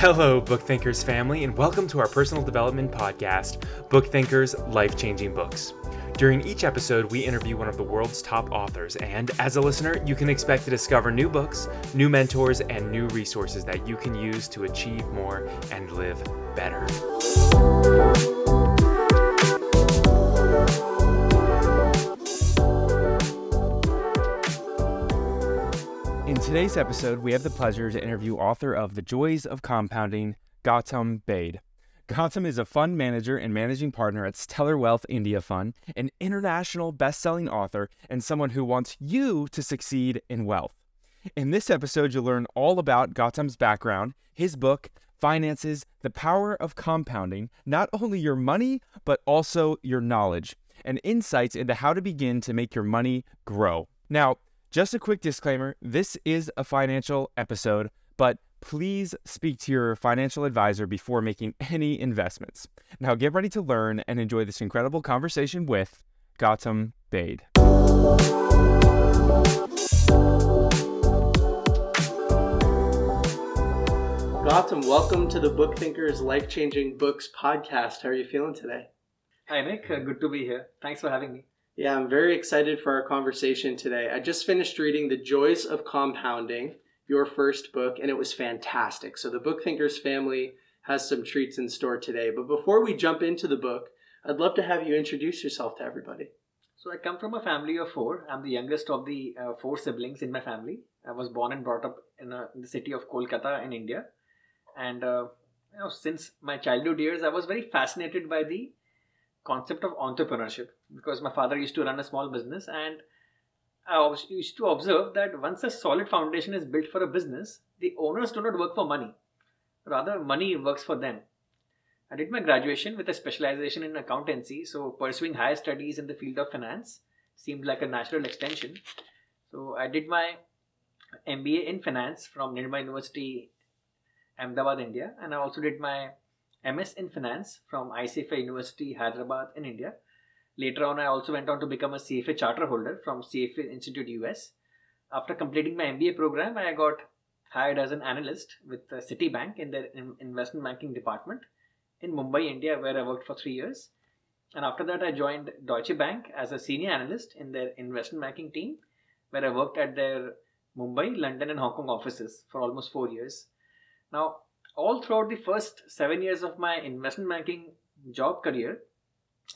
Hello, Book Thinkers family, and welcome to our personal development podcast, Book Thinkers Life Changing Books. During each episode, we interview one of the world's top authors, and as a listener, you can expect to discover new books, new mentors, and new resources that you can use to achieve more and live better. Today's episode, we have the pleasure to interview author of The Joys of Compounding, Gautam Baid. Gautam is a fund manager and managing partner at Stellar Wealth India Fund, an international best-selling author, and someone who wants you to succeed in wealth. In this episode, you'll learn all about Gautam's background, his book, finances, the power of compounding, not only your money, but also your knowledge, and insights into how to begin to make your money grow. Now, just a quick disclaimer this is a financial episode, but please speak to your financial advisor before making any investments. Now get ready to learn and enjoy this incredible conversation with Gautam Baid. Gautam, welcome to the Book Thinkers Life Changing Books podcast. How are you feeling today? Hi, Nick. Uh, good to be here. Thanks for having me. Yeah, I'm very excited for our conversation today. I just finished reading The Joys of Compounding, your first book, and it was fantastic. So, the Book Thinkers family has some treats in store today. But before we jump into the book, I'd love to have you introduce yourself to everybody. So, I come from a family of four. I'm the youngest of the uh, four siblings in my family. I was born and brought up in, a, in the city of Kolkata in India. And uh, you know, since my childhood years, I was very fascinated by the concept of entrepreneurship because my father used to run a small business and I used to observe that once a solid foundation is built for a business, the owners do not work for money. Rather, money works for them. I did my graduation with a specialization in accountancy, so pursuing higher studies in the field of finance seemed like a natural extension. So I did my MBA in finance from Nirma University, Ahmedabad, India, and I also did my MS in Finance from ICFAI University, Hyderabad in India. Later on, I also went on to become a CFA charter holder from CFA Institute US. After completing my MBA program, I got hired as an analyst with Citibank in their investment banking department in Mumbai, India, where I worked for three years. And after that, I joined Deutsche Bank as a senior analyst in their investment banking team, where I worked at their Mumbai, London, and Hong Kong offices for almost four years. Now, all throughout the first seven years of my investment banking job career,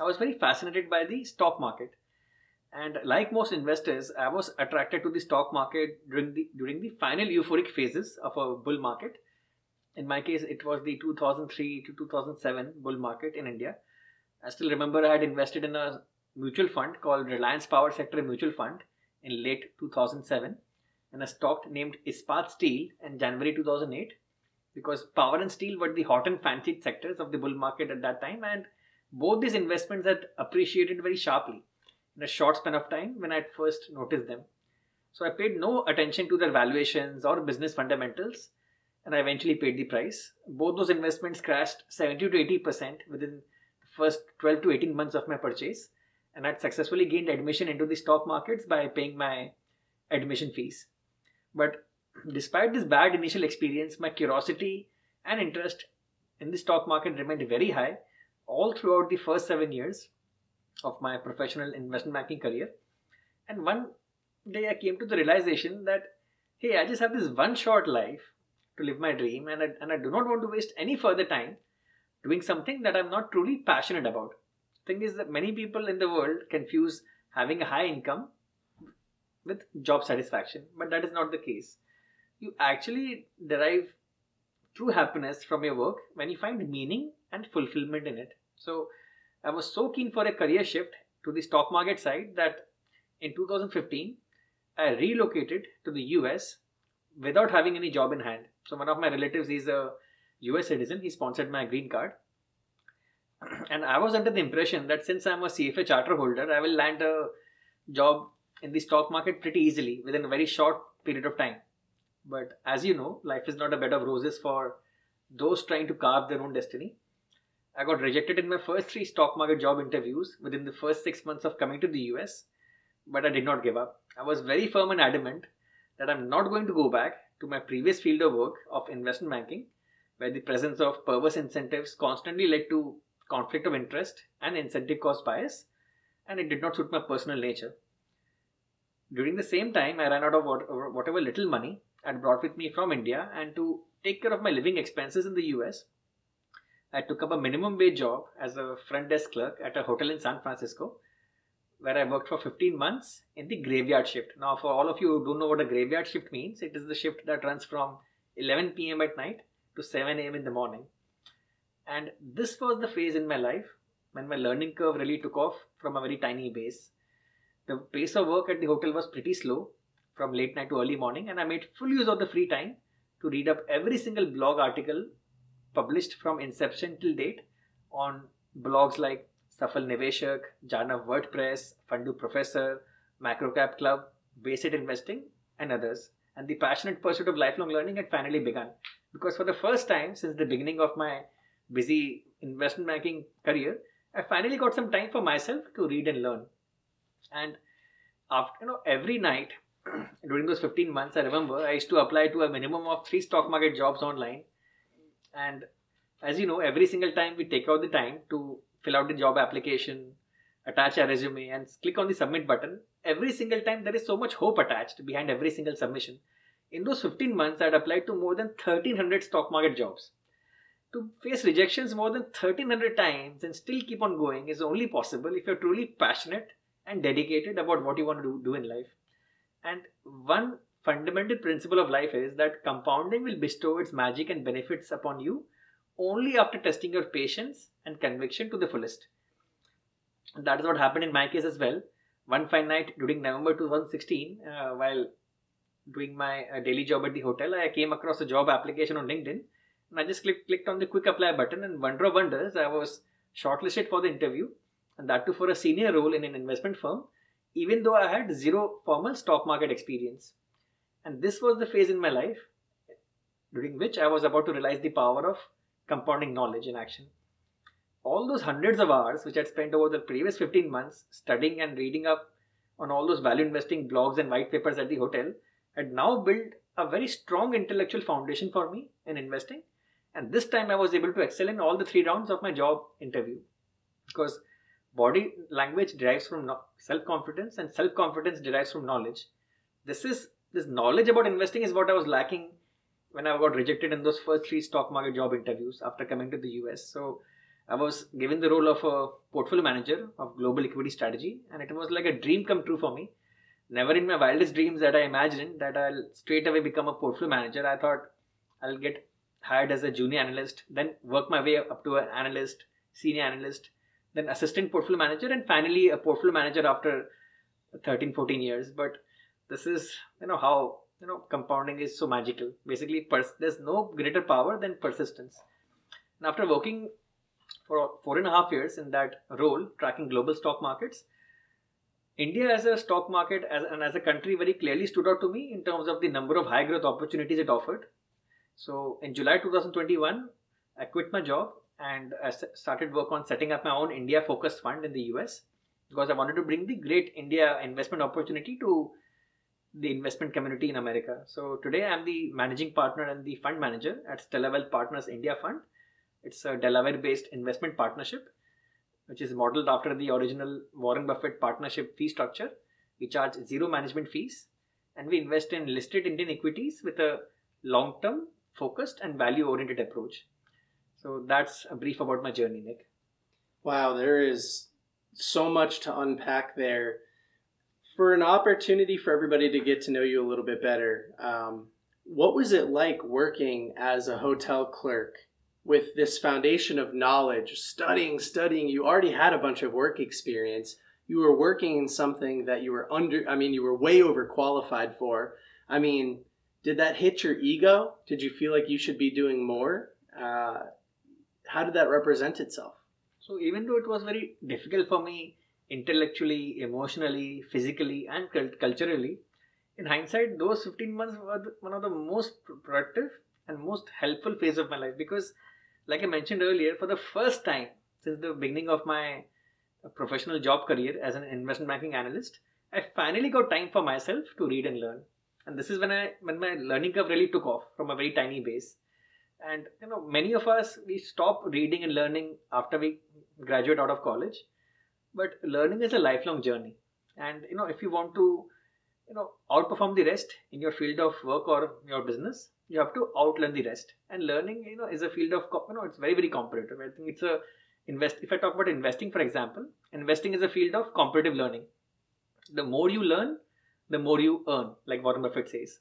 I was very fascinated by the stock market. And like most investors, I was attracted to the stock market during the during the final euphoric phases of a bull market. In my case, it was the 2003 to 2007 bull market in India. I still remember I had invested in a mutual fund called Reliance Power Sector Mutual Fund in late 2007 and a stock named Ispat Steel in January 2008 because power and steel were the hot and fancied sectors of the bull market at that time, and both these investments had appreciated very sharply in a short span of time when I first noticed them. So I paid no attention to their valuations or business fundamentals, and I eventually paid the price. Both those investments crashed 70 to 80 percent within the first 12 to 18 months of my purchase, and I'd successfully gained admission into the stock markets by paying my admission fees. But Despite this bad initial experience, my curiosity and interest in the stock market remained very high all throughout the first seven years of my professional investment banking career. And one day I came to the realization that, hey, I just have this one short life to live my dream, and I, and I do not want to waste any further time doing something that I'm not truly passionate about. Thing is that many people in the world confuse having a high income with job satisfaction, but that is not the case you actually derive true happiness from your work when you find meaning and fulfillment in it. So I was so keen for a career shift to the stock market side that in 2015 I relocated to the US without having any job in hand. So one of my relatives is a US citizen. He sponsored my green card. And I was under the impression that since I'm a CFA charter holder, I will land a job in the stock market pretty easily within a very short period of time. But as you know, life is not a bed of roses for those trying to carve their own destiny. I got rejected in my first three stock market job interviews within the first six months of coming to the US, but I did not give up. I was very firm and adamant that I'm not going to go back to my previous field of work of investment banking where the presence of perverse incentives constantly led to conflict of interest and incentive caused bias, and it did not suit my personal nature. During the same time, I ran out of whatever little money I'd brought with me from India, and to take care of my living expenses in the US, I took up a minimum wage job as a front desk clerk at a hotel in San Francisco, where I worked for 15 months in the graveyard shift. Now, for all of you who don't know what a graveyard shift means, it is the shift that runs from 11 pm at night to 7 am in the morning. And this was the phase in my life when my learning curve really took off from a very tiny base. The pace of work at the hotel was pretty slow from late night to early morning, and I made full use of the free time to read up every single blog article published from inception till date on blogs like Safal Niveshak, Jana WordPress, Fundoo Professor, Microcap Club, Base Hit Investing, and others. And the passionate pursuit of lifelong learning had finally begun. Because for the first time since the beginning of my busy investment banking career, I finally got some time for myself to read and learn. And after you know, every night during those 15 months, I remember I used to apply to a minimum of three stock market jobs online. And as you know, every single time we take out the time to fill out the job application, attach a resume, and click on the submit button, every single time there is so much hope attached behind every single submission. In those 15 months, I'd applied to more than 1300 stock market jobs. To face rejections more than 1300 times and still keep on going is only possible if you're truly passionate and dedicated about what you want to do in life. And one fundamental principle of life is that compounding will bestow its magic and benefits upon you only after testing your patience and conviction to the fullest. And that is what happened in my case as well. One fine night during November 2016, uh, while doing my uh, daily job at the hotel, I came across a job application on LinkedIn and I just clicked, clicked on the quick apply button and wonder of wonders, I was shortlisted for the interview and that too for a senior role in an investment firm, even though I had zero formal stock market experience. And this was the phase in my life during which I was about to realize the power of compounding knowledge in action. All those hundreds of hours which I'd spent over the previous 15 months studying and reading up on all those value investing blogs and white papers at the hotel had now built a very strong intellectual foundation for me in investing. And this time I was able to excel in all the three rounds of my job interview because body language derives from self confidence and self confidence derives from knowledge. This is this knowledge about investing is what I was lacking when I got rejected in those first three stock market job interviews after coming to the US. So I was given the role of a portfolio manager of global equity strategy, and it was like a dream come true for me. Never in my wildest dreams that I imagined that I'll straight away become a portfolio manager. I thought I'll get hired as a junior analyst, then work my way up to an analyst, senior analyst, then assistant portfolio manager, and finally a portfolio manager after 13, 14 years. But this is, you know, how you know compounding is so magical. Basically pers- there's no greater power than persistence. And after working for four and a half years in that role tracking global stock markets india as a stock market as, and as a country very clearly stood out to me in terms of the number of high growth opportunities it offered. So in july 2021 i quit my job and uh, I started work on setting up my own india focused fund in the us because i wanted to bring the great india investment opportunity to the investment community in America. So today I'm the managing partner and the fund manager at Stellar Wealth Partners India Fund. It's a Delaware based investment partnership, which is modeled after the original Warren Buffett partnership fee structure. We charge zero management fees and we invest in listed Indian equities with a long term, focused, and value oriented approach. So that's a brief about my journey, Nick. Wow, there is so much to unpack there for an opportunity for everybody to get to know you a little bit better, um, what was it like working as a hotel clerk with this foundation of knowledge, studying, studying? You already had a bunch of work experience. You were working in something that you were under, I mean, you were way overqualified for. I mean, did that hit your ego? Did you feel like you should be doing more? Uh, how did that represent itself? So, even though it was very difficult for me intellectually, emotionally, physically, and culturally. In hindsight, those 15 months were one of the most productive and most helpful phase of my life because, like I mentioned earlier, for the first time since the beginning of my professional job career as an investment banking analyst, I finally got time for myself to read and learn. And this is when I when my learning curve really took off from a very tiny base. And you know many of us we stop reading and learning after we graduate out of college. But learning is a lifelong journey. And you know if you want to you know outperform the rest in your field of work or your business you have to outlearn the rest. And learning you know is a field of you know it's very very competitive. I think it's a invest if i talk about investing for example investing is a field of competitive learning. The more you learn the more you earn like warren buffett says.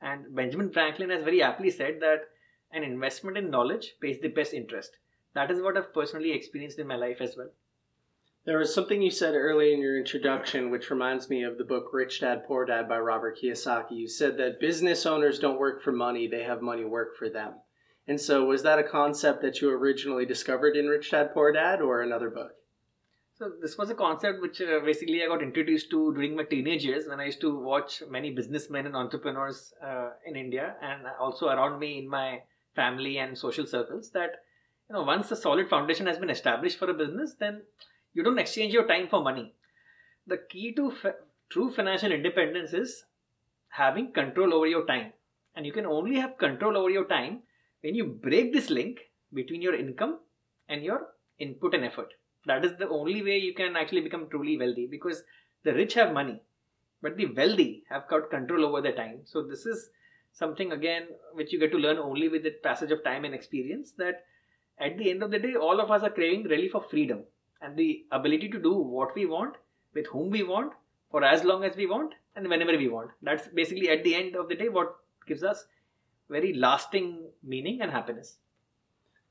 And benjamin franklin has very aptly said that an investment in knowledge pays the best interest that is what i've personally experienced in my life as well there was something you said early in your introduction, which reminds me of the book Rich Dad Poor Dad by Robert Kiyosaki. You said that business owners don't work for money, they have money work for them. And so, was that a concept that you originally discovered in Rich Dad Poor Dad or another book? So, this was a concept which uh, basically I got introduced to during my teenage years when I used to watch many businessmen and entrepreneurs uh, in India and also around me in my family and social circles. That, you know, once a solid foundation has been established for a business, then you don't exchange your time for money. The key to fa- true financial independence is having control over your time. And you can only have control over your time when you break this link between your income and your input and effort. That is the only way you can actually become truly wealthy because the rich have money, but the wealthy have got control over their time. So, this is something again which you get to learn only with the passage of time and experience that at the end of the day, all of us are craving really for freedom and the ability to do what we want with whom we want for as long as we want and whenever we want. That's basically at the end of the day what gives us very lasting meaning and happiness.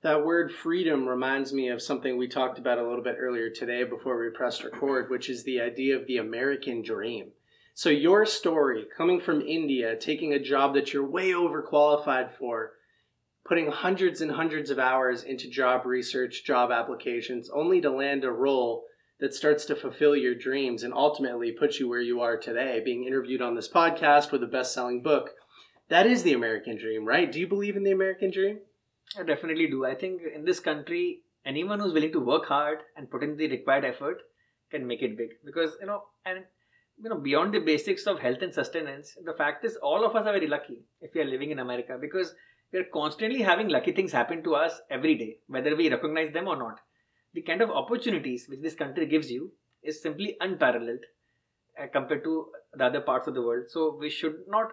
That word freedom reminds me of something we talked about a little bit earlier today before we pressed record, which is the idea of the American dream. So, your story coming from India, taking a job that you're way overqualified for, putting hundreds and hundreds of hours into job research, job applications, only to land a role that starts to fulfill your dreams and ultimately put you where you are today, being interviewed on this podcast with a best selling book. That is the American dream, right? Do you believe in the American dream? I definitely do. I think in this country, anyone who's willing to work hard and put in the required effort can make it big. Because, you know, and you know, beyond the basics of health and sustenance, the fact is all of us are very lucky if we are living in America because we're constantly having lucky things happen to us every day, whether we recognize them or not. The kind of opportunities which this country gives you is simply unparalleled uh, compared to the other parts of the world. So we should not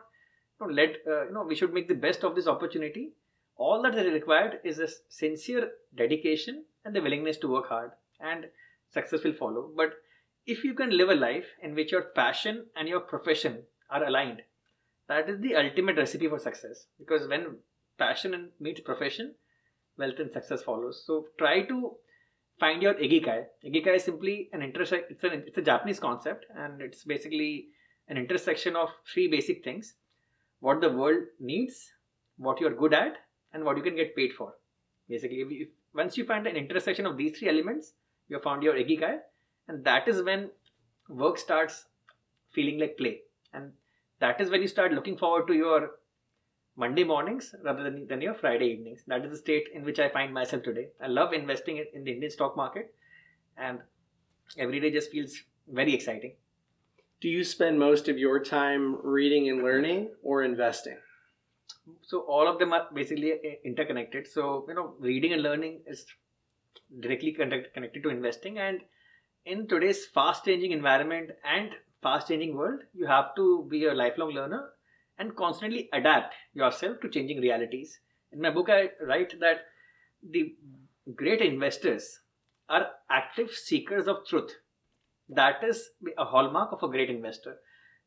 you know, let uh, you know we should make the best of this opportunity. All that is required is a sincere dedication and the willingness to work hard, and success will follow. But if you can live a life in which your passion and your profession are aligned, that is the ultimate recipe for success. Because when passion meets profession, wealth and success follows. So try to find your ikigai. Ikigai is simply an intersection. It's, an, it's a Japanese concept, and it's basically an intersection of three basic things: what the world needs, what you're good at, and what you can get paid for. Basically, if, if, once you find an intersection of these three elements, you have found your ikigai, and that is when work starts feeling like play, and that is when you start looking forward to your Monday mornings rather than, than your Friday evenings. That is the state in which I find myself today. I love investing in the Indian stock market, and every day just feels very exciting. Do you spend most of your time reading and learning or investing? So all of them are basically uh, interconnected. So you know, reading and learning is directly connected to investing, and in today's fast-changing environment and fast-changing world, you have to be a lifelong learner and constantly adapt yourself to changing realities. In my book, I write that the great investors are active seekers of truth. That is a hallmark of a great investor.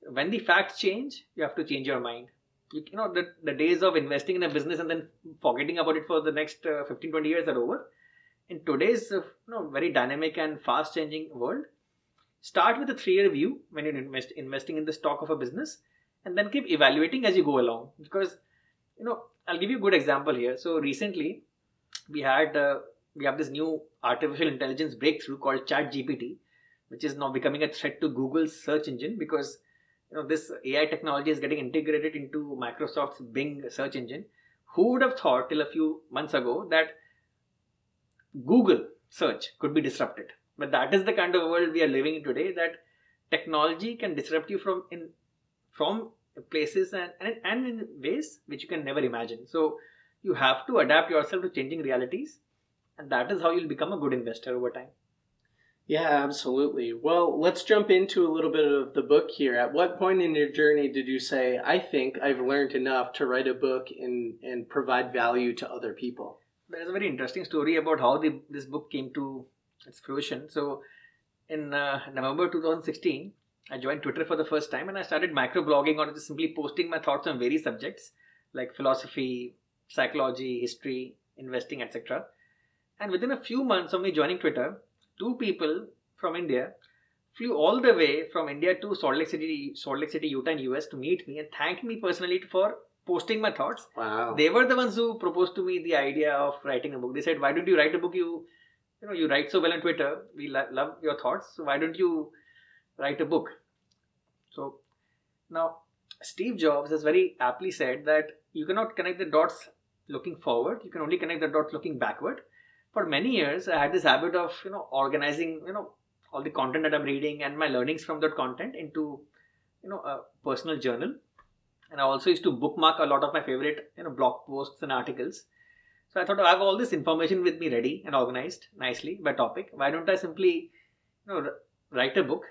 When the facts change, you have to change your mind. You, you know, the, the days of investing in a business and then forgetting about it for the next uh, 15, 20 years are over. In today's uh, you know, very dynamic and fast changing world, start with a three year view when you're invest, investing in the stock of a business and then keep evaluating as you go along. Because you know i'll give you a good example here. So recently we had uh, we have this new artificial intelligence breakthrough called chat gpt which is now becoming a threat to google's search engine because you know this ai technology is getting integrated into microsoft's bing search engine. Who would have thought till a few months ago that google search could be disrupted but that is the kind of world we are living in today that technology can disrupt you from in from places and, and, and in ways which you can never imagine. So you have to adapt yourself to changing realities, and that is how you'll become a good investor over time. Yeah, absolutely. Well, let's jump into a little bit of the book here. At what point in your journey did you say, I think I've learned enough to write a book and, and provide value to other people? There's a very interesting story about how the, this book came to its fruition. So, in uh, November 2016, I joined Twitter for the first time and I started microblogging or just simply posting my thoughts on various subjects like philosophy, psychology, history, investing, etc. And within a few months of me joining Twitter, two people from India flew all the way from India to Salt Lake City, Salt Lake City, Utah, and US to meet me and thank me personally for posting my thoughts. Wow. They were the ones who proposed to me the idea of writing a book. They said, "Why don't you write a book? You, you know, you write so well on Twitter. We lo- love your thoughts. So why don't you write a book?" So now Steve Jobs has very aptly said that you cannot connect the dots looking forward. You can only connect the dots looking backward. For many years, I had this habit of you know organizing you know all the content that I'm reading and my learnings from that content into you know a personal journal. And I also used to bookmark a lot of my favorite you know blog posts and articles. So I thought oh, I have all this information with me ready and organized nicely by topic. Why don't I simply you know write a book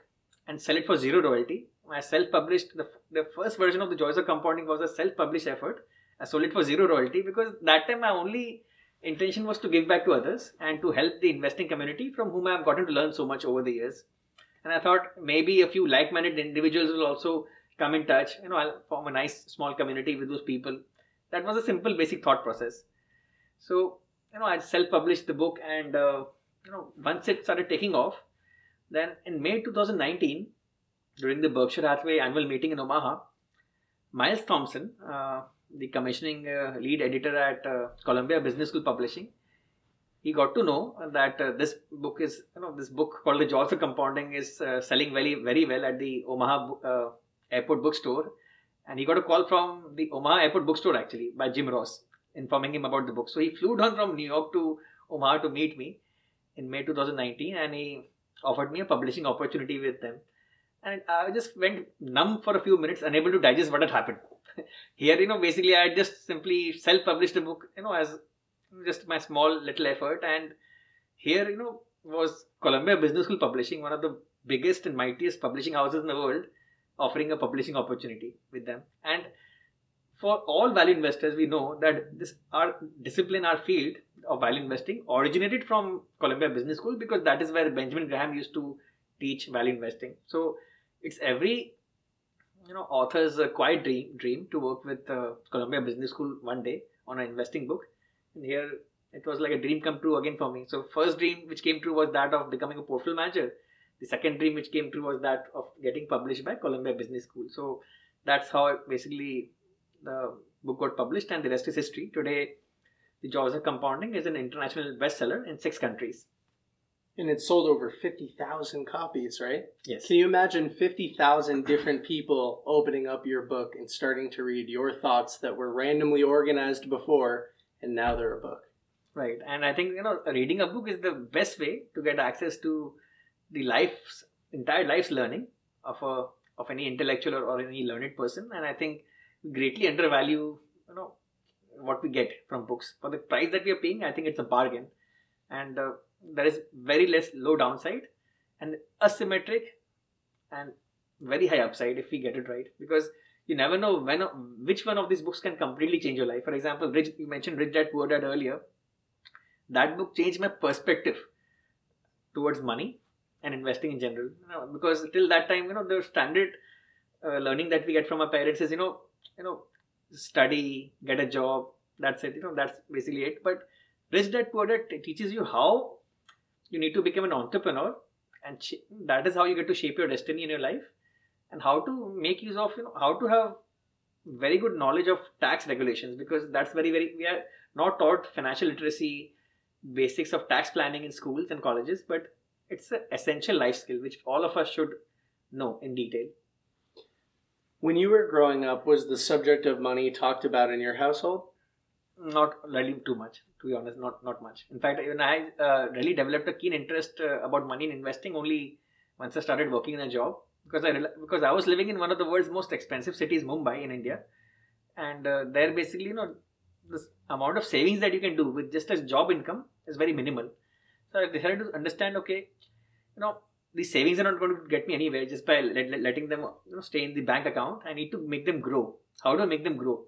and sell it for zero royalty I self-published the, the first version of the Joys of Compounding was a self-published effort. I sold it for zero royalty because that time my only intention was to give back to others and to help the investing community from whom I have gotten to learn so much over the years. And I thought maybe a few like-minded individuals will also come in touch. You know, I'll form a nice small community with those people. That was a simple, basic thought process. So you know, I self-published the book, and uh, you know, once it started taking off, then in May 2019 during the Berkshire Hathaway annual meeting in Omaha, Myles Thompson, uh, the commissioning uh, lead editor at uh, Columbia Business School Publishing, he got to know that uh, this book is, you know, this book called The Joys of Compounding is uh, selling very, very well at the Omaha uh, Airport Bookstore. And he got a call from the Omaha Airport Bookstore actually by Jim Ross informing him about the book. So he flew down from New York to Omaha to meet me in May 2019 and he offered me a publishing opportunity with them and I just went numb for a few minutes, unable to digest what had happened. Here, you know, basically, I just simply self-published a book, you know, as just my small little effort, and here, you know, was Columbia Business School Publishing, one of the biggest and mightiest publishing houses in the world, offering a publishing opportunity with them. And for all value investors, we know that this our discipline, our field of value investing originated from Columbia Business School because that is where Benjamin Graham used to teach value investing. So it's every you know author's uh, quiet dream dream to work with uh, Columbia Business School one day on an investing book. And here it was like a dream come true again for me. So first dream which came true was that of becoming a portfolio manager. The second dream which came true was that of getting published by Columbia Business School. So that's how basically the book got published, and the rest is history. Today, The Joys of Compounding is an international bestseller in six countries. And it sold over 50,000 copies, right? Yes. Can you imagine 50,000 different people opening up your book and starting to read your thoughts that were randomly organized before and now they're a book? Right. And I think, you know, reading a book is the best way to get access to the life's entire life's learning of a of any intellectual or, or any learned person. And I think greatly undervalue, you know, what we get from books. For the price that we are paying, I think it's a bargain. And uh, there is very less low downside and asymmetric and very high upside if we get it right because you never know when which one of these books can completely change your life for example rich you mentioned rich dad poor dad earlier that book changed my perspective towards money and investing in general you know, because till that time you know the standard uh, learning that we get from our parents is you know you know study get a job that's it you know that's basically it. But rich dad poor dad teaches you how you need to become an entrepreneur and sh- that is how you get to shape your destiny in your life and how to make use of you know how to have very good knowledge of tax regulations because that's very very we are not taught financial literacy basics of tax planning in schools and colleges but it's an essential life skill which all of us should know in detail. When you were growing up was the subject of money talked about in your household? Not really too much to be honest not not much. In fact even i uh, really developed a keen interest uh, about money and investing only once i started working in a job because i because i was living in one of the world's most expensive cities mumbai in india. And uh, there basically you know the amount of savings that you can do with just a job income is very minimal. So I decided to understand, okay, you know, these savings are not going to get me anywhere just by let, let, letting them you know stay in the bank account. I need to make them grow. How do I make them grow?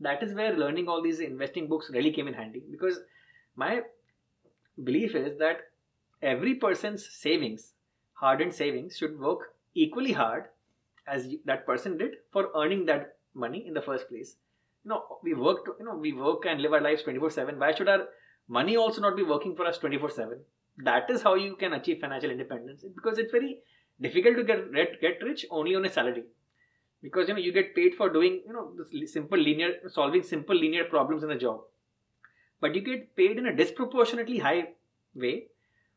That is where learning all these investing books really came in handy because my belief is that every person's savings, hardened savings, should work equally hard as that person did for earning that money in the first place. You know, we work, to, you know, we work and live our lives 24/7. Why should our money also not be working for us 24/7? That is how you can achieve financial independence. Because it's very difficult to get get rich only on a salary. Because you know you get paid for doing you know simple linear solving simple linear problems in a job. But you get paid in a disproportionately high way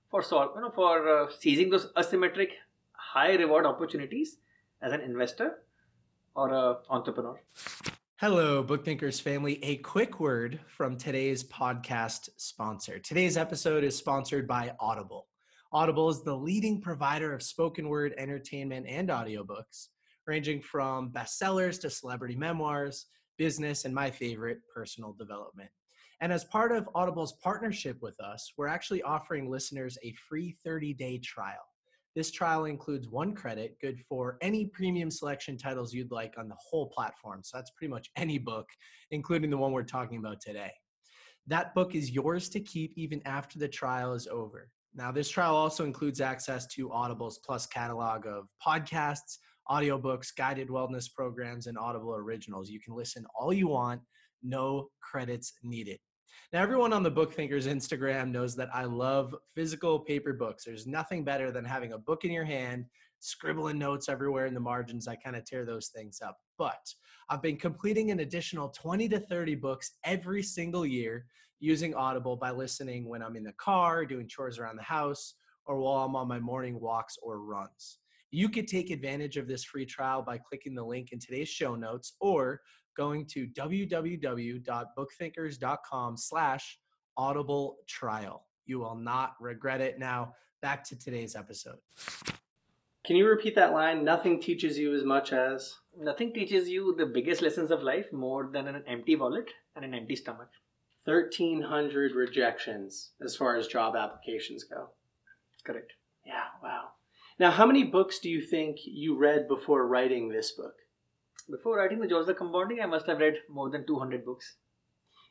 for solve you know for uh, seizing those asymmetric high reward opportunities as an investor or entrepreneur Hello, Book Thinkers family. A quick word from today's podcast sponsor. Today's episode is sponsored by Audible. Audible is the leading provider of spoken word entertainment and audiobooks, ranging from bestsellers to celebrity memoirs, business, and my favorite, personal development. And as part of Audible's partnership with us, we're actually offering listeners a free 30 day trial. This trial includes one credit, good for any premium selection titles you'd like on the whole platform. So that's pretty much any book, including the one we're talking about today. That book is yours to keep even after the trial is over. Now, this trial also includes access to Audible's Plus catalog of podcasts, audiobooks, guided wellness programs, and Audible originals. You can listen all you want, no credits needed. Now, everyone on the Book Thinkers Instagram knows that I love physical paper books. There's nothing better than having a book in your hand, scribbling notes everywhere in the margins. I kind of tear those things up. But I've been completing an additional 20 to 30 books every single year using Audible by listening when I'm in the car, doing chores around the house, or while I'm on my morning walks or runs. You could take advantage of this free trial by clicking the link in today's show notes or going to www.bookthinkers.com slash audible trial. You will not regret it. Now, back to today's episode. Can you repeat that line? Nothing teaches you as much as. Nothing teaches you the biggest lessons of life more than an empty wallet and an empty stomach. 1,300 rejections as far as job applications go. Correct. Yeah, wow. Now, how many books do you think you read before writing this book? Before writing The Joys of Compounding, I must have read more than 200 books.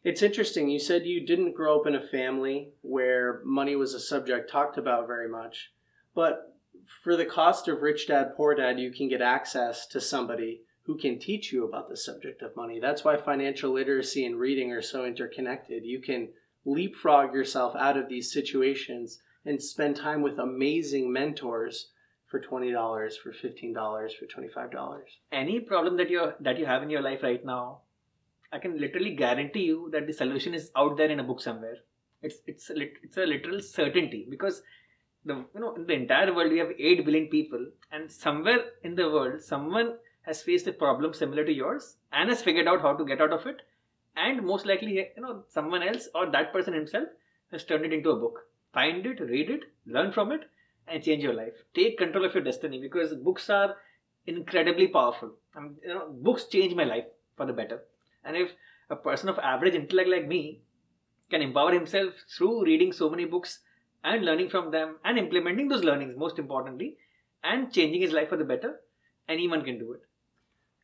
It's interesting. You said you didn't grow up in a family where money was a subject talked about very much. But for the cost of Rich Dad Poor Dad, you can get access to somebody who can teach you about the subject of money. That's why financial literacy and reading are so interconnected. You can leapfrog yourself out of these situations and spend time with amazing mentors for twenty dollars, for fifteen dollars, for twenty five dollars. Any problem that you that you have in your life right now, I can literally guarantee you that the solution is out there in a book somewhere. It's it's a, it's a literal certainty because the you know in the entire world we have eight billion people, and somewhere in the world someone has faced a problem similar to yours and has figured out how to get out of it, and most likely you know someone else or that person himself has turned it into a book. Find it, read it, learn from it, and change your life. Take control of your destiny because books are incredibly powerful. I mean, you know, books change my life for the better. And if a person of average intellect like me can empower himself through reading so many books and learning from them and implementing those learnings, most importantly, and changing his life for the better, anyone can do it.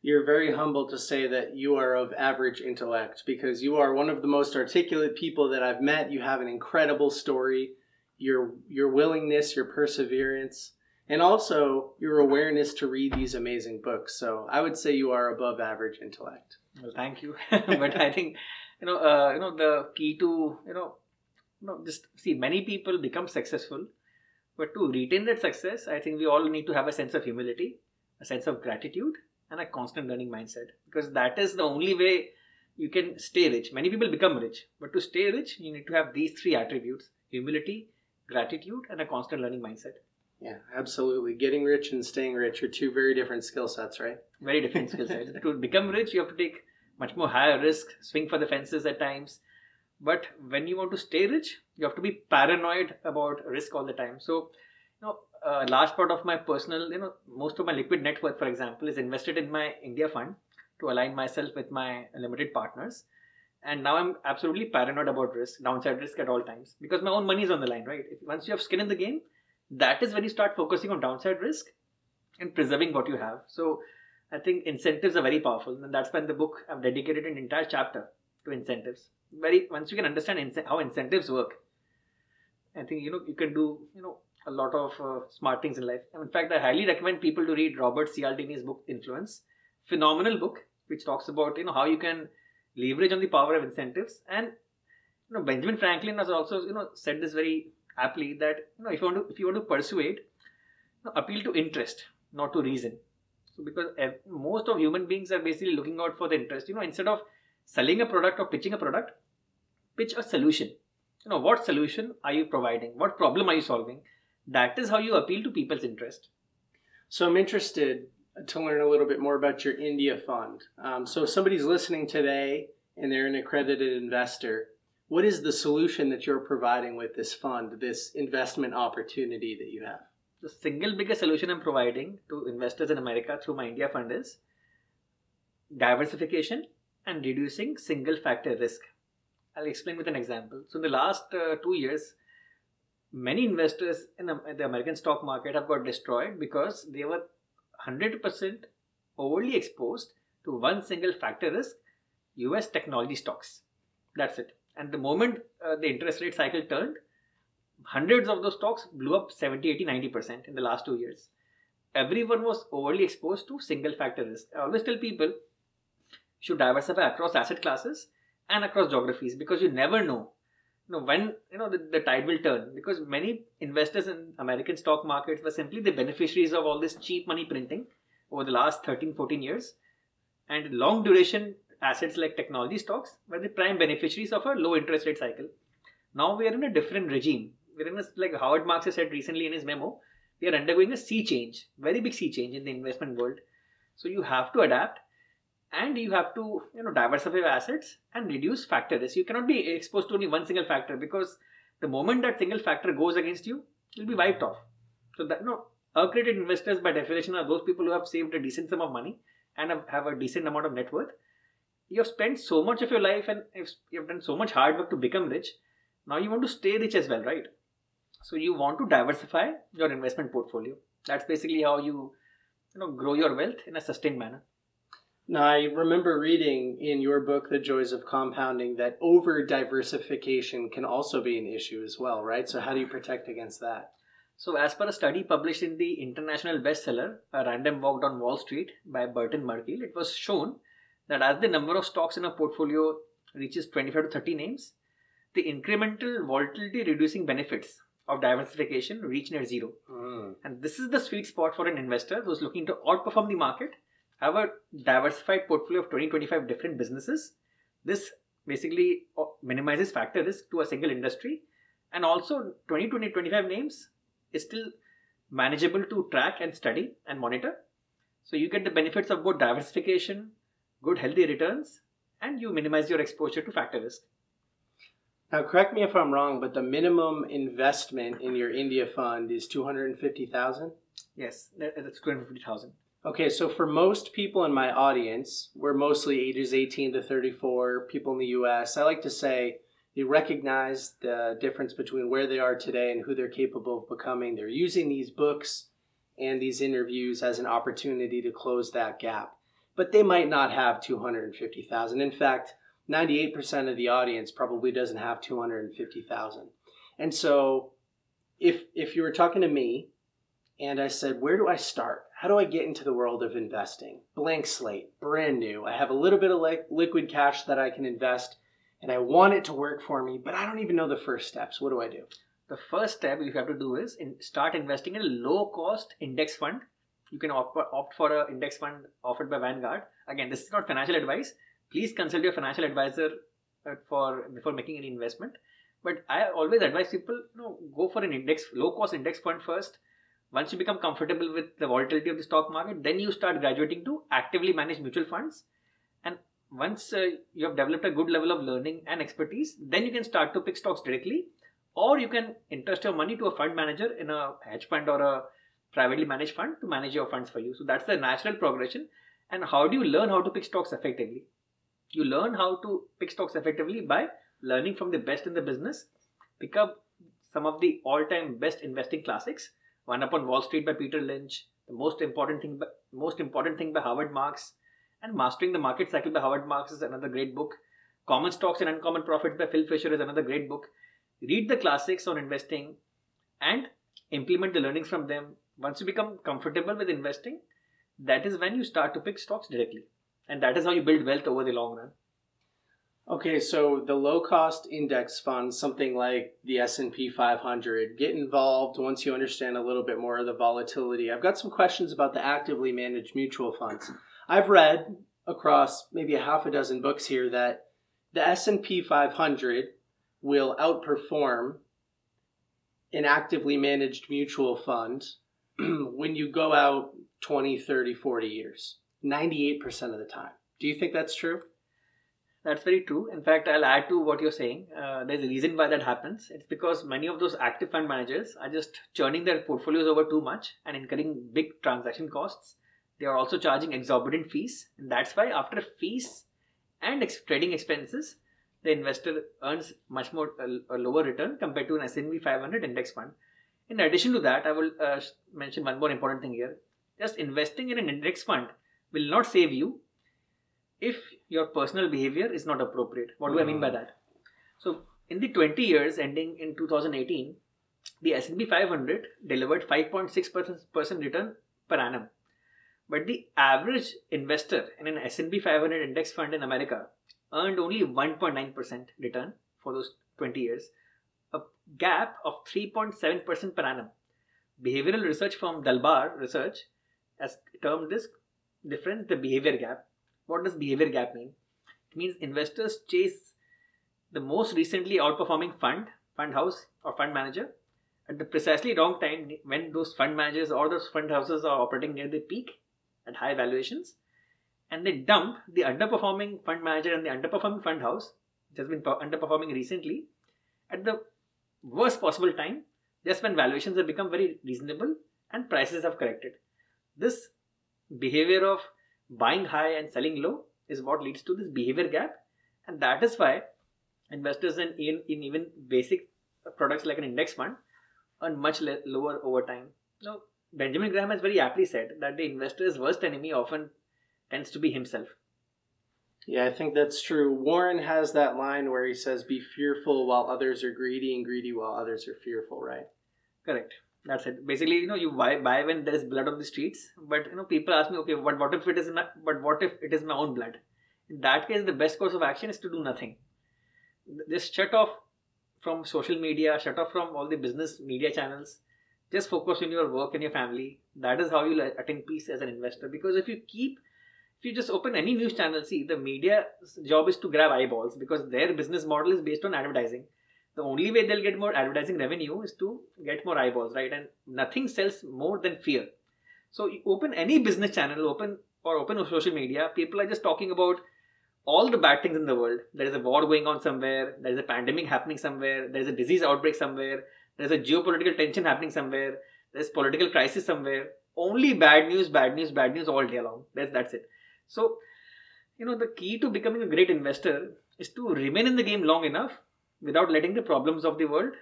You're very humble to say that you are of average intellect because you are one of the most articulate people that I've met. You have an incredible story your your willingness, your perseverance, and also your awareness to read these amazing books. So I would say you are above average intellect. Well, thank you. but I think you know, uh, you know, the key to you know, you know, just see many people become successful, but to retain that success, I think we all need to have a sense of humility, a sense of gratitude, and a constant learning mindset because that is the only way you can stay rich. Many people become rich, but to stay rich, you need to have these three attributes: humility, gratitude and a constant learning mindset. Yeah, absolutely. Getting rich and staying rich are two very different skill sets, right? Very different skill sets. to become rich, you have to take much more higher risk, swing for the fences at times. But when you want to stay rich, you have to be paranoid about risk all the time. So, you know, a large part of my personal, you know, most of my liquid net worth, for example, is invested in my India fund to align myself with my limited partners and now I'm absolutely paranoid about risk, downside risk at all times because my own money is on the line, right? Once you have skin in the game, that is when you start focusing on downside risk and preserving what you have. So I think incentives are very powerful, and that's when the book I've dedicated an entire chapter to incentives. Very once you can understand in, how incentives work, I think you know you can do you know a lot of uh, smart things in life. In fact, I highly recommend people to read Robert Cialdini's book Influence, phenomenal book which talks about you know how you can leverage on the power of incentives. And you know Benjamin Franklin has also you know said this very aptly that you know if you want to if you want to persuade, you know, appeal to interest, not to reason. So because most of human beings are basically looking out for the interest, you know, instead of selling a product or pitching a product, pitch a solution. You know, what solution are you providing? What problem are you solving? That is how you appeal to people's interest. So I'm interested to learn a little bit more about your India fund. Um, so if somebody's listening today and they're an accredited investor, what is the solution that you're providing with this fund, this investment opportunity that you have? The single biggest solution I'm providing to investors in America through my India fund is diversification and reducing single factor risk. I'll explain with an example. So, in the last uh, two years, many investors in the American stock market have got destroyed because they were 100% overly exposed to one single factor risk US technology stocks. That's it. And the moment uh, the interest rate cycle turned, hundreds of those stocks blew up 70, 80, 90% in the last two years. Everyone was overly exposed to single factor risk. I always tell people should diversify across asset classes and across geographies because you never know you know when you know the, the tide will turn. Because many investors in american stock markets were simply the beneficiaries of all this cheap money printing over the last 13 14 years. And long duration assets like technology stocks were the prime beneficiaries of a low interest rate cycle. Now we are in a different regime. We're in a, like howard marks has said recently in his memo we are undergoing a sea change very big sea change in the investment world. So you have to adapt and you have to you know diversify your assets and reduce factor risk. You cannot be exposed to only one single factor because the moment that single factor goes against you, you'll be wiped off. So that you know, accredited investors by definition are those people who have saved a decent sum of money and have, a decent amount of net worth. You have spent so much of your life and you have done so much hard work to become rich. Now you want to stay rich as well, right? So you want to diversify your investment portfolio. That's basically how you you know grow your wealth in a sustained manner. Now, I remember reading in your book, The Joys of Compounding, that over diversification can also be an issue as well, right? So, how do you protect against that? So, as per a study published in the international bestseller, A Random Walk Down Wall Street by Burton Malkiel, it was shown that as the number of stocks in a portfolio reaches 25 to 30 names, the incremental volatility reducing benefits of diversification reach near zero. Mm. And this is the sweet spot for an investor who's looking to outperform the market have a diversified portfolio of 20 25 different businesses. This basically uh, minimizes factor risk to a single industry. And also 20 20 25 names is still manageable to track and study and monitor. So you get the benefits of both diversification good healthy returns and you minimize your exposure to factor risk. Now correct me if i'm wrong but the minimum investment in your india fund is 250000 yes that's 250000 Okay, so for most people in my audience, we're mostly ages 18 to 34, people in the US. I like to say they recognize the difference between where they are today and who they're capable of becoming. They're using these books and these interviews as an opportunity to close that gap. But they might not have 250,000. In fact, 98% of the audience probably doesn't have 250,000. And so if if you were talking to me and I said, "Where do I start?" How do I get into the world of investing? Blank slate, brand new. I have a little bit of li- liquid cash that I can invest and I want it to work for me, but I don't even know the first steps. What do I do? The first step you have to do is in, start investing in a low cost index fund. You can opt, opt for an index fund offered by Vanguard. Again, this is not financial advice. Please consult your financial advisor uh, for before making any investment. But I always advise people, you know, go for an index, low cost index fund first once you become comfortable with the volatility of the stock market, then you start graduating to actively manage mutual funds. And once uh, you have developed a good level of learning and expertise, then you can start to pick stocks directly, or you can entrust your money to a fund manager in a hedge fund or a privately managed fund to manage your funds for you. So that's the natural progression. And how do you learn how to pick stocks effectively? You learn how to pick stocks effectively by learning from the best in the business, pick up some of the all-time best investing classics. One Up on Wall Street by Peter Lynch, the most important thing, by, most important thing by Howard Marks, and Mastering the Market Cycle by Howard Marks is another great book. Common Stocks and Uncommon Profits by Phil Fisher is another great book. Read the classics on investing and implement the learnings from them. Once you become comfortable with investing, that is when you start to pick stocks directly. And that is how you build wealth over the long run. Okay, so the low cost index funds, something like the S&P 500, get involved once you understand a little bit more of the volatility. I've got some questions about the actively managed mutual funds. I've read across maybe a half a dozen books here that the S&P 500 will outperform an actively managed mutual fund when you go out 20, 30, 40 years. 98% of the time. Do you think that's true? That's very true. In fact, I'll add to what you're saying. Uh, there's a reason why that happens. It's because many of those active fund managers are just churning their portfolios over too much and incurring big transaction costs. They are also charging exorbitant fees, and that's why after fees and ex- trading expenses, the investor earns much more a, a, lower return compared to an S&P 500 index fund. In addition to that, I will uh, mention one more important thing here. Just investing in an index fund will not save you if your personal behavior is not appropriate. What do. I mean by hmm. that? So, in the 20 years ending in 2018, the S&P 500 delivered 5.6% return per annum. But the average investor in an S&P 500 index fund in America earned only 1.9% return for those 20 years, a gap of 3.7% per annum. Behavioral research from Dalbar Research has termed this difference the behavior gap. What does behavior gap mean? It means investors chase the most recently outperforming fund, fund house, or fund manager at the precisely wrong time when those fund managers or those fund houses are operating near the peak at high valuations and they dump the underperforming fund manager and the underperforming fund house, which has been underperforming recently, at the worst possible time, just when valuations have become very reasonable and prices have corrected. This behavior of buying high and selling low is what leads to this behavior gap, and that is why investors in, in, in even basic products like an index fund earn much le- lower over time. Now, Benjamin Graham has very aptly said that the investor's worst enemy often tends to be himself. Yeah, I think that's true. Warren has that line where he says, Be fearful while others are greedy, and greedy while others are fearful, right? Correct. That's it. Basically, you know, you buy, buy when there is blood on the streets, but you know, people ask me, okay, but what if it is my, but what if it is my own blood? In that case, the best course of action is to do nothing. Just shut off from social media, shut off from all the business media channels. Just focus on your work and your family. That is how you'll attain peace as an investor. Because if you keep if you just open any news channel, see the media's job is to grab eyeballs because their business model is based on advertising. The only way they'll get more advertising revenue is to get more eyeballs, right? And nothing sells more than fear. So open any business channel, open or open social media, people are just talking about all the bad things in the world. There is a war going on somewhere, there is a pandemic happening somewhere, there is a disease outbreak somewhere, there is a geopolitical tension happening somewhere, there is political crisis somewhere. Only bad news, bad news, bad news all day long. That's that's it. So, you know, the key to becoming a great investor is to remain in the game long enough without letting the problems of the world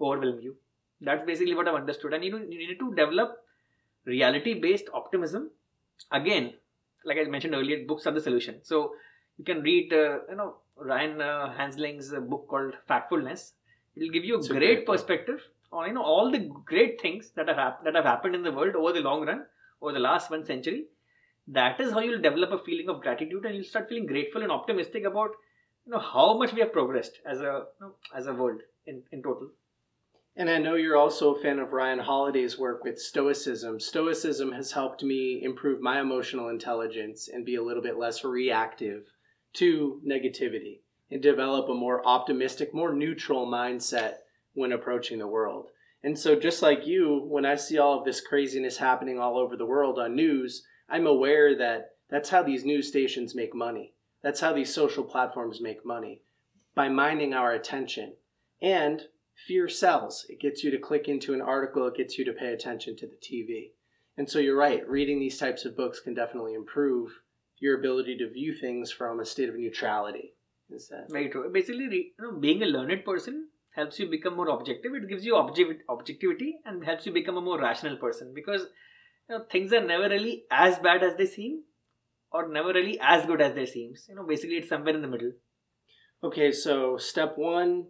overwhelm you. That's basically what I've understood. And you know, you need to develop reality-based optimism. Again, like I mentioned earlier, books are the solution. So you can read, uh, you know, Ryan uh, Hans Rosling's book called Factfulness. It will give you a great, great perspective on you know all the great things that have hap- that have happened in the world over the long run, over the last one century, that is how you'll develop a feeling of gratitude and you'll start feeling grateful and optimistic about you know how much we have progressed as a you know, as a world in, in total and I know you're also a fan of Ryan Holiday's work with Stoicism. Stoicism has helped me improve my emotional intelligence and be a little bit less reactive to negativity and develop a more optimistic, more neutral mindset when approaching the world. And so, just like you, when I see all of this craziness happening all over the world on news, I'm aware that that's how these news stations make money. That's how these social platforms make money by mining our attention. And fear sells. It gets you to click into an article, it gets you to pay attention to the TV. And so you're right, reading these types of books can definitely improve your ability to view things from a state of neutrality. Is that. Basically, you know, being a learned person helps you become more objective. It gives you object- objectivity and helps you become a more rational person because you know, things are never really as bad as they seem or never really as good as they seems. You know, basically, it's somewhere in the middle. Okay, so step one,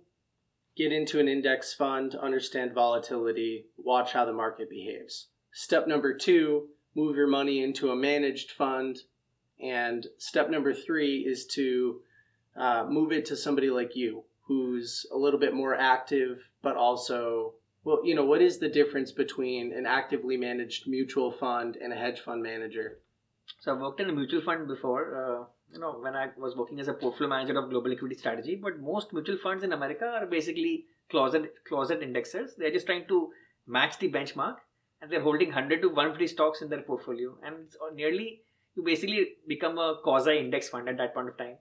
get into an index fund, understand volatility, watch how the market behaves. Step number two, move your money into a managed fund. And step number three is to uh, move it to somebody like you who's a little bit more active, but also, well, you know, what is the difference between an actively managed mutual fund and a hedge fund manager? So I've worked in a mutual fund before. Uh, you know, when I was working as a portfolio manager of global equity strategy, but most mutual funds in America are basically closet closet indexers. They're just trying to match the benchmark, and they're holding 100 to 150 stocks in their portfolio, and it's nearly you basically become a quasi index fund at that point of time.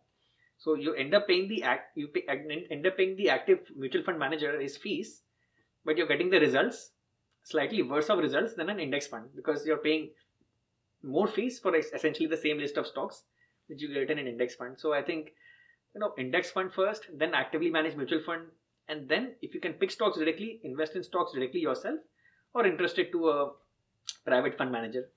So you end up paying the act you pay, end up paying the active mutual fund manager his fees, but you're getting the results slightly worse of results than an index fund because you're paying more fees for essentially the same list of stocks which you get in an index fund. So I think you know index fund first, then actively managed mutual fund, and then if you can pick stocks directly, invest in stocks directly yourself, or interested to a private fund manager.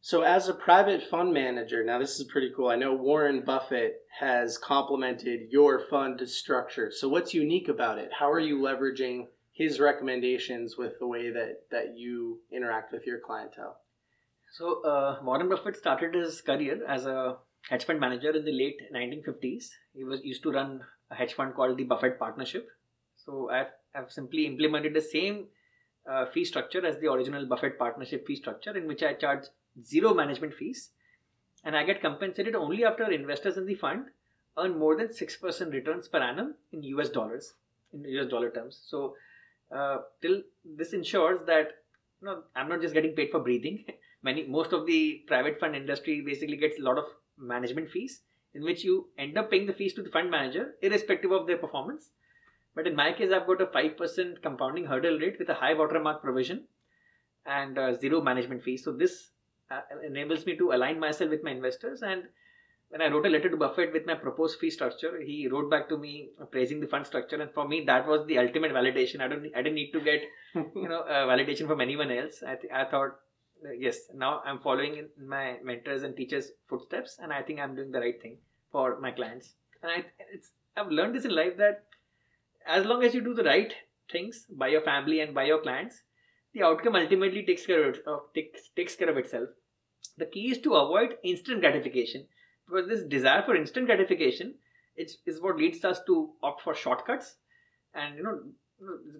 So, as a private fund manager, now this is pretty cool. I know Warren Buffett has complimented your fund structure. So, what's unique about it? How are you leveraging his recommendations with the way that, that you interact with your clientele? So, uh, Warren Buffett started his career as a hedge fund manager in the late 1950s. He was used to run a hedge fund called the Buffett Partnership. So, I've, I've simply implemented the same uh, fee structure as the original Buffett Partnership fee structure, in which I charge zero management fees, and I get compensated only after investors in the fund earn more than 6% returns per annum in US dollars, in US dollar terms. So, uh, till this ensures that you know, I'm not just getting paid for breathing. Many, most of the private fund industry basically gets a lot of management fees, in which you end up paying the fees to the fund manager, irrespective of their performance. But in my case, I've got a 5% compounding hurdle rate with a high watermark provision and uh, zero management fees. So this uh, enables me to align myself with my investors. And when I wrote a letter to Buffett with my proposed fee structure, he wrote back to me praising the fund structure. And for me, that was the ultimate validation. I don't, I didn't need to get, you know, validation from anyone else. I, th- I thought, uh, yes, now I'm following in my mentors and teachers' footsteps, and I think I'm doing the right thing for my clients. And I, it's, I've learned this in life that as long as you do the right things by your family and by your clients, the outcome ultimately takes care of, takes, takes care of itself. The key is to avoid instant gratification because this desire for instant gratification is, is what leads us to opt for shortcuts and you know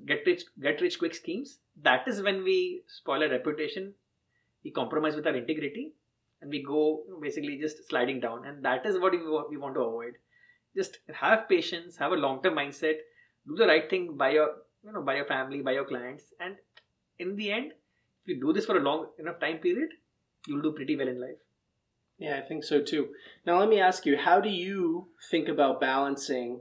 get rich get rich quick schemes. That is when we spoil our reputation, we compromise with our integrity, and we go basically just sliding down. And that is what we, want to avoid. Just have patience, have a long term mindset, do the right thing by your you know by your family, by your clients, and in the end, if you do this for a long enough time period, you'll do pretty well in life. Yeah, I think so too. Now, let me ask you how do you think about balancing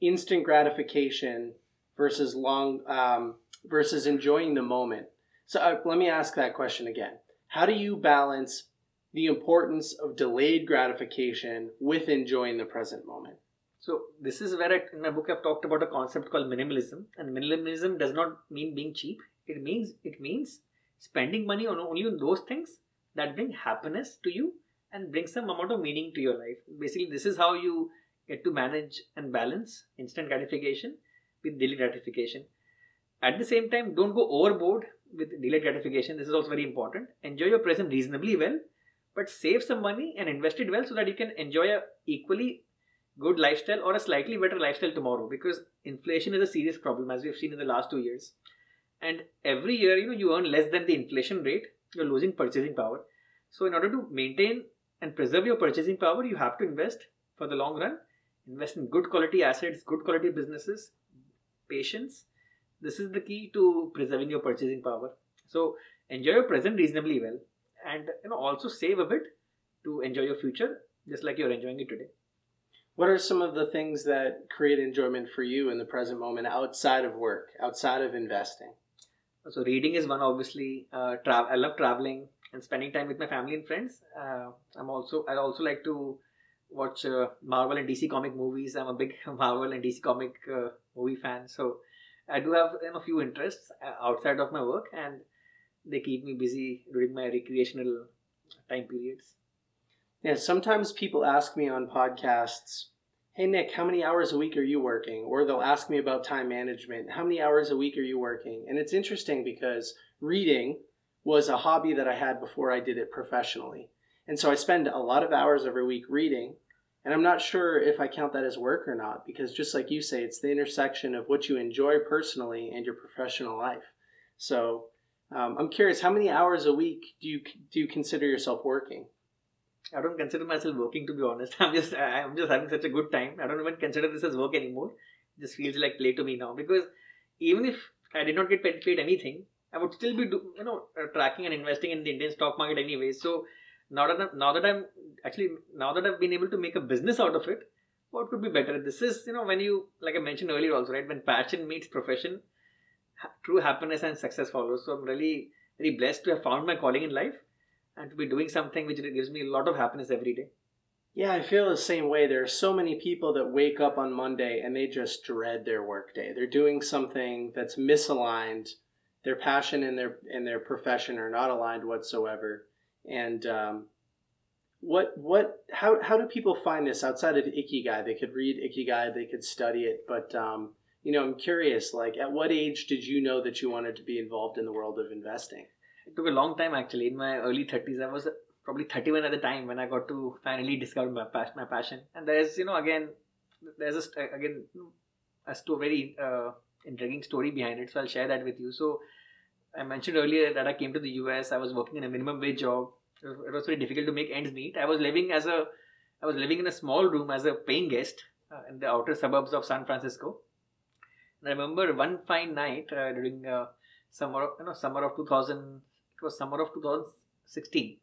instant gratification versus long um, versus enjoying the moment? So, uh, let me ask that question again. How do you balance the importance of delayed gratification with enjoying the present moment? So this is where I, in my book I've talked about a concept called minimalism, and minimalism does not mean being cheap. It means it means spending money on only on those things that bring happiness to you and bring some amount of meaning to your life. Basically, this is how you get to manage and balance instant gratification with delayed gratification. At the same time, don't go overboard with delayed gratification. This is also very important. Enjoy your present reasonably well, but save some money and invest it well so that you can enjoy a equally good lifestyle or a slightly better lifestyle tomorrow because inflation is a serious problem as we've seen in the last two years and every year you know you earn less than the inflation rate you're losing purchasing power so in order to maintain and preserve your purchasing power you have to invest for the long run invest in good quality assets good quality businesses patience this is the key to preserving your purchasing power so enjoy your present reasonably well and you know also save a bit to enjoy your future just like you're enjoying it today what are some of the things that create enjoyment for you in the present moment outside of work outside of investing so reading is one obviously. Uh, tra- I love traveling. and spending time with my family and friends. Uh, I'm also I also like to watch uh, Marvel and DC comic movies. I'm a big Marvel and DC comic uh, movie fan, so I do have you know, a few interests uh, outside of my work, and they keep me busy during my recreational time periods. Yeah, sometimes people ask me on podcasts, "Hey Nick, how many hours a week are you working?" Or they'll ask me about time management. How many hours a week are you working? And it's interesting because reading was a hobby that I had before I did it professionally. And so I spend a lot of hours every week reading. And I'm not sure if I count that as work or not, because just like you say, it's the intersection of what you enjoy personally and your professional life. So um, I'm curious, how many hours a week do you do you consider yourself working? I don't consider myself working to be honest. I'm just I'm just having such a good time. I don't even consider this as work anymore. It just feels like play to me now because even if I did not get paid, anything, I would still be do, you know uh, tracking and investing in the Indian stock market anyway. So now that I'm, now that I'm actually now that I've been able to make a business out of it, what could be better? This is you know when you like I mentioned earlier also right when passion meets profession, ha- true happiness and success follows. So I'm really very blessed to have found my calling in life and to be doing something which gives me a lot of happiness every day. Yeah, I feel the same way. There are so many people that wake up on Monday and they just dread their workday. They're doing something that's misaligned. Their passion and their and their profession are not aligned whatsoever and um, what what how how do people find this outside of Ikigai? They could read Ikigai, they could study it, but um, you know, I'm curious. Like, at what age did you know that you wanted to be involved in the world of investing? It took a long time actually. In my early 30s, I was probably 31 at the time when I got to finally discover my, pas- my passion. And there's, you know, again, there's a, again, a sto- very uh, intriguing story behind it. So I'll share that with you. So I mentioned earlier that I came to the US. I was working in a minimum wage job. It was very difficult to make ends meet. I was living as a, I was living in a small room as a paying guest uh, in the outer suburbs of San Francisco. And I remember one fine night uh, during uh, summer, you know, summer of 2000. It was summer of 2016.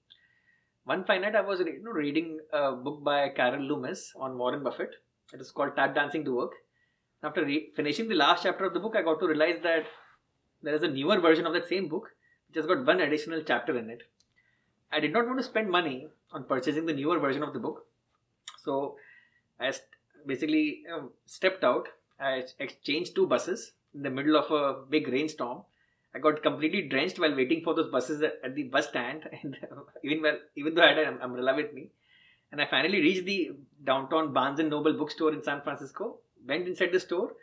One fine night, I was you know, reading a book by Carol Loomis on Warren Buffett. It is called Tap Dancing to Work. After re- finishing the last chapter of the book, I got to realize that there is a newer version of that same book which has got one additional chapter in it. I did not want to spend money on purchasing the newer version of the book, so I basically know, stepped out. I exchanged two buses in the middle of a big rainstorm. I got completely drenched while waiting for those buses at, the bus stand, and even well, even though I had an umbrella with me, and I finally reached the downtown Barnes and Noble bookstore in San Francisco. Went inside the store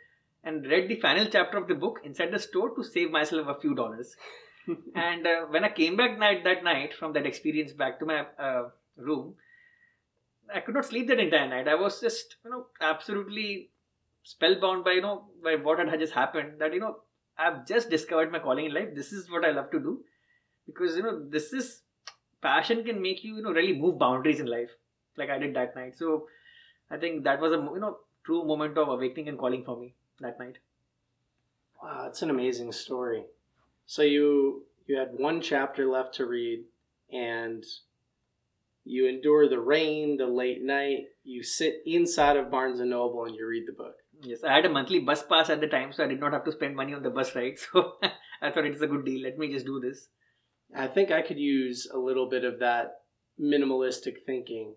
and read the final chapter of the book inside the store to save myself a few dollars. and uh, when I came back night that night from that experience back to my uh, room, I could not sleep that entire night. I was just you know absolutely spellbound by you know by what had just happened. That you know I've just discovered my calling in life. This is what I love to do because you know this is passion can make you you know really move boundaries in life like I did that night. So I think that was a you know true moment of awakening and calling for me that night. Wow, that's an amazing story. So you you had one chapter left to read, and you endure the rain, the late night. You sit inside of Barnes and Noble and you read the book. Yes, I had a monthly bus pass at the time, so I did not have to spend money on the bus ride. So I thought it's a good deal. Let me just do this. I think I could use a little bit of that minimalistic thinking.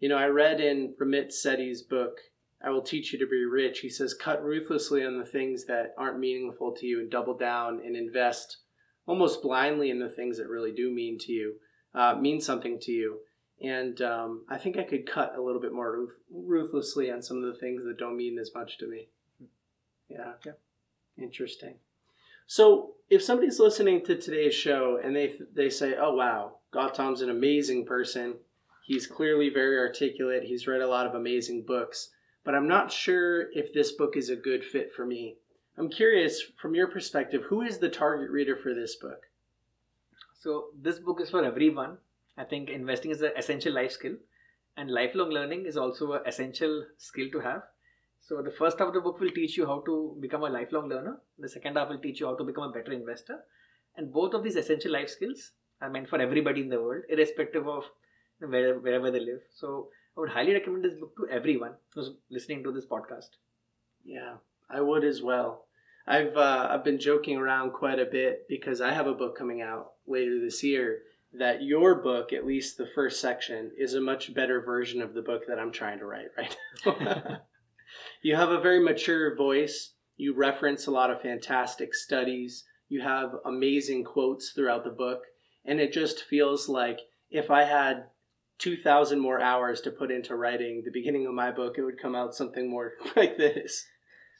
You know, I read in Ramit Sethi's book, I Will Teach You to Be Rich. He says, cut ruthlessly on the things that aren't meaningful to you and double down and invest almost blindly in the things that really do mean to you, uh, mean something to you. And um, I think I could cut a little bit more ruth- ruthlessly on some of the things that don't mean as much to me. Yeah. Yeah. Interesting. So, if somebody's listening to today's show and they they say, "Oh wow, Gautam's an amazing person. He's clearly very articulate. He's read a lot of amazing books, but I'm not sure if this book is a good fit for me." I'm curious from your perspective, who is the target reader for this book? So this book is for everyone. I think investing is an essential life skill, and lifelong learning is also an essential skill to have. So the first half of the book will teach you how to become a lifelong learner. The second half will teach you how to become a better investor. And both of these essential life skills are meant for everybody in the world, irrespective of where, wherever they live. So I would highly recommend this book to everyone who's listening to this podcast. Yeah, I would as well. I've uh, I've been joking around quite a bit because I have a book coming out later this year, that your book, at least the first section, is a much better version of the book that I'm trying to write right now. you have a very mature voice. You reference a lot of fantastic studies. You have amazing quotes throughout the book. And it just feels like if I had 2,000 more hours to put into writing the beginning of my book, it would come out something more like this.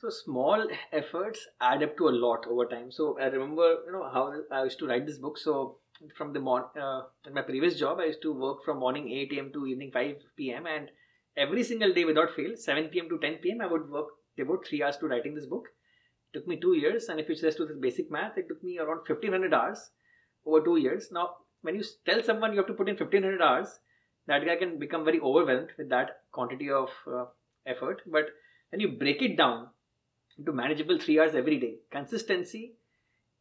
So small efforts add up to a lot over time. So I remember, you know, how I used to write this book. So from the morning, uh, in my previous job, I used to work from morning 8 a.m. to evening 5 p.m. and every single day without fail, 7 p.m. to 10 p.m. I would work about three hours to writing this book. It took me two years, and if you just do this basic math, it took me around 1500 hours over two years. Now, when you tell someone you have to put in 1500 hours, that guy can become very overwhelmed with that quantity of uh, effort. But when you break it down into manageable three hours every day, consistency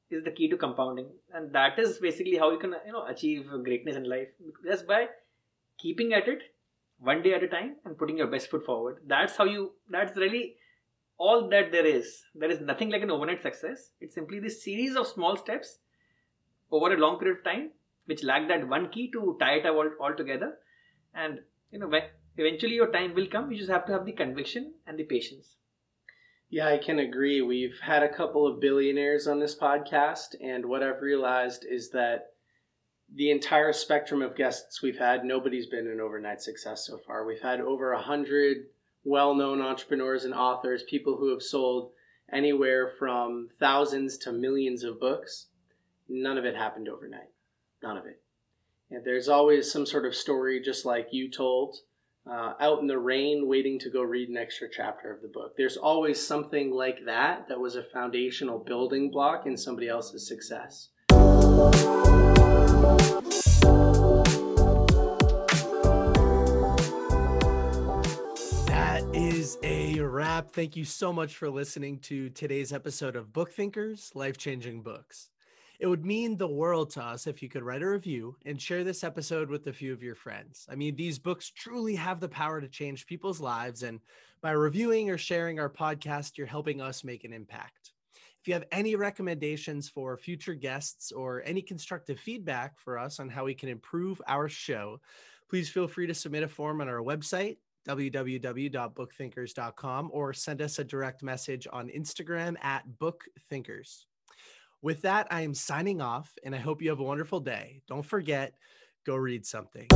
is the key to compounding, and that is basically how you can you know achieve greatness in life just by keeping at it one day at a time and putting your best foot forward. That's how you. That's really all that there is. There is nothing like an overnight success. It's simply this series of small steps over a long period of time, which lack that one key to tie it all, all together. And you know, eventually your time will come. You just have to have the conviction and the patience. Yeah, I can agree. We've had a couple of billionaires on this podcast, and what I've realized is that the entire spectrum of guests we've had, nobody's been an overnight success so far. We've had over a hundred well-known entrepreneurs and authors, people who have sold anywhere from thousands to millions of books. None of it happened overnight. None of it. And there's always some sort of story, just like you told, uh, out in the rain waiting to go read an extra chapter of the book. There's always something like that that was a foundational building block in somebody else's success. That is a wrap. Thank you so much for listening to today's episode of Book Thinkers Life Changing Books. It would mean the world to us if you could write a review and share this episode with a few of your friends. I mean, these books truly have the power to change people's lives. And by reviewing or sharing our podcast, you're helping us make an impact. If you have any recommendations for future guests or any constructive feedback for us on how we can improve our show, please feel free to submit a form on our website, www.bookthinkers.com, or send us a direct message on Instagram at bookthinkers. With that, I am signing off and I hope you have a wonderful day. Don't forget, go read something.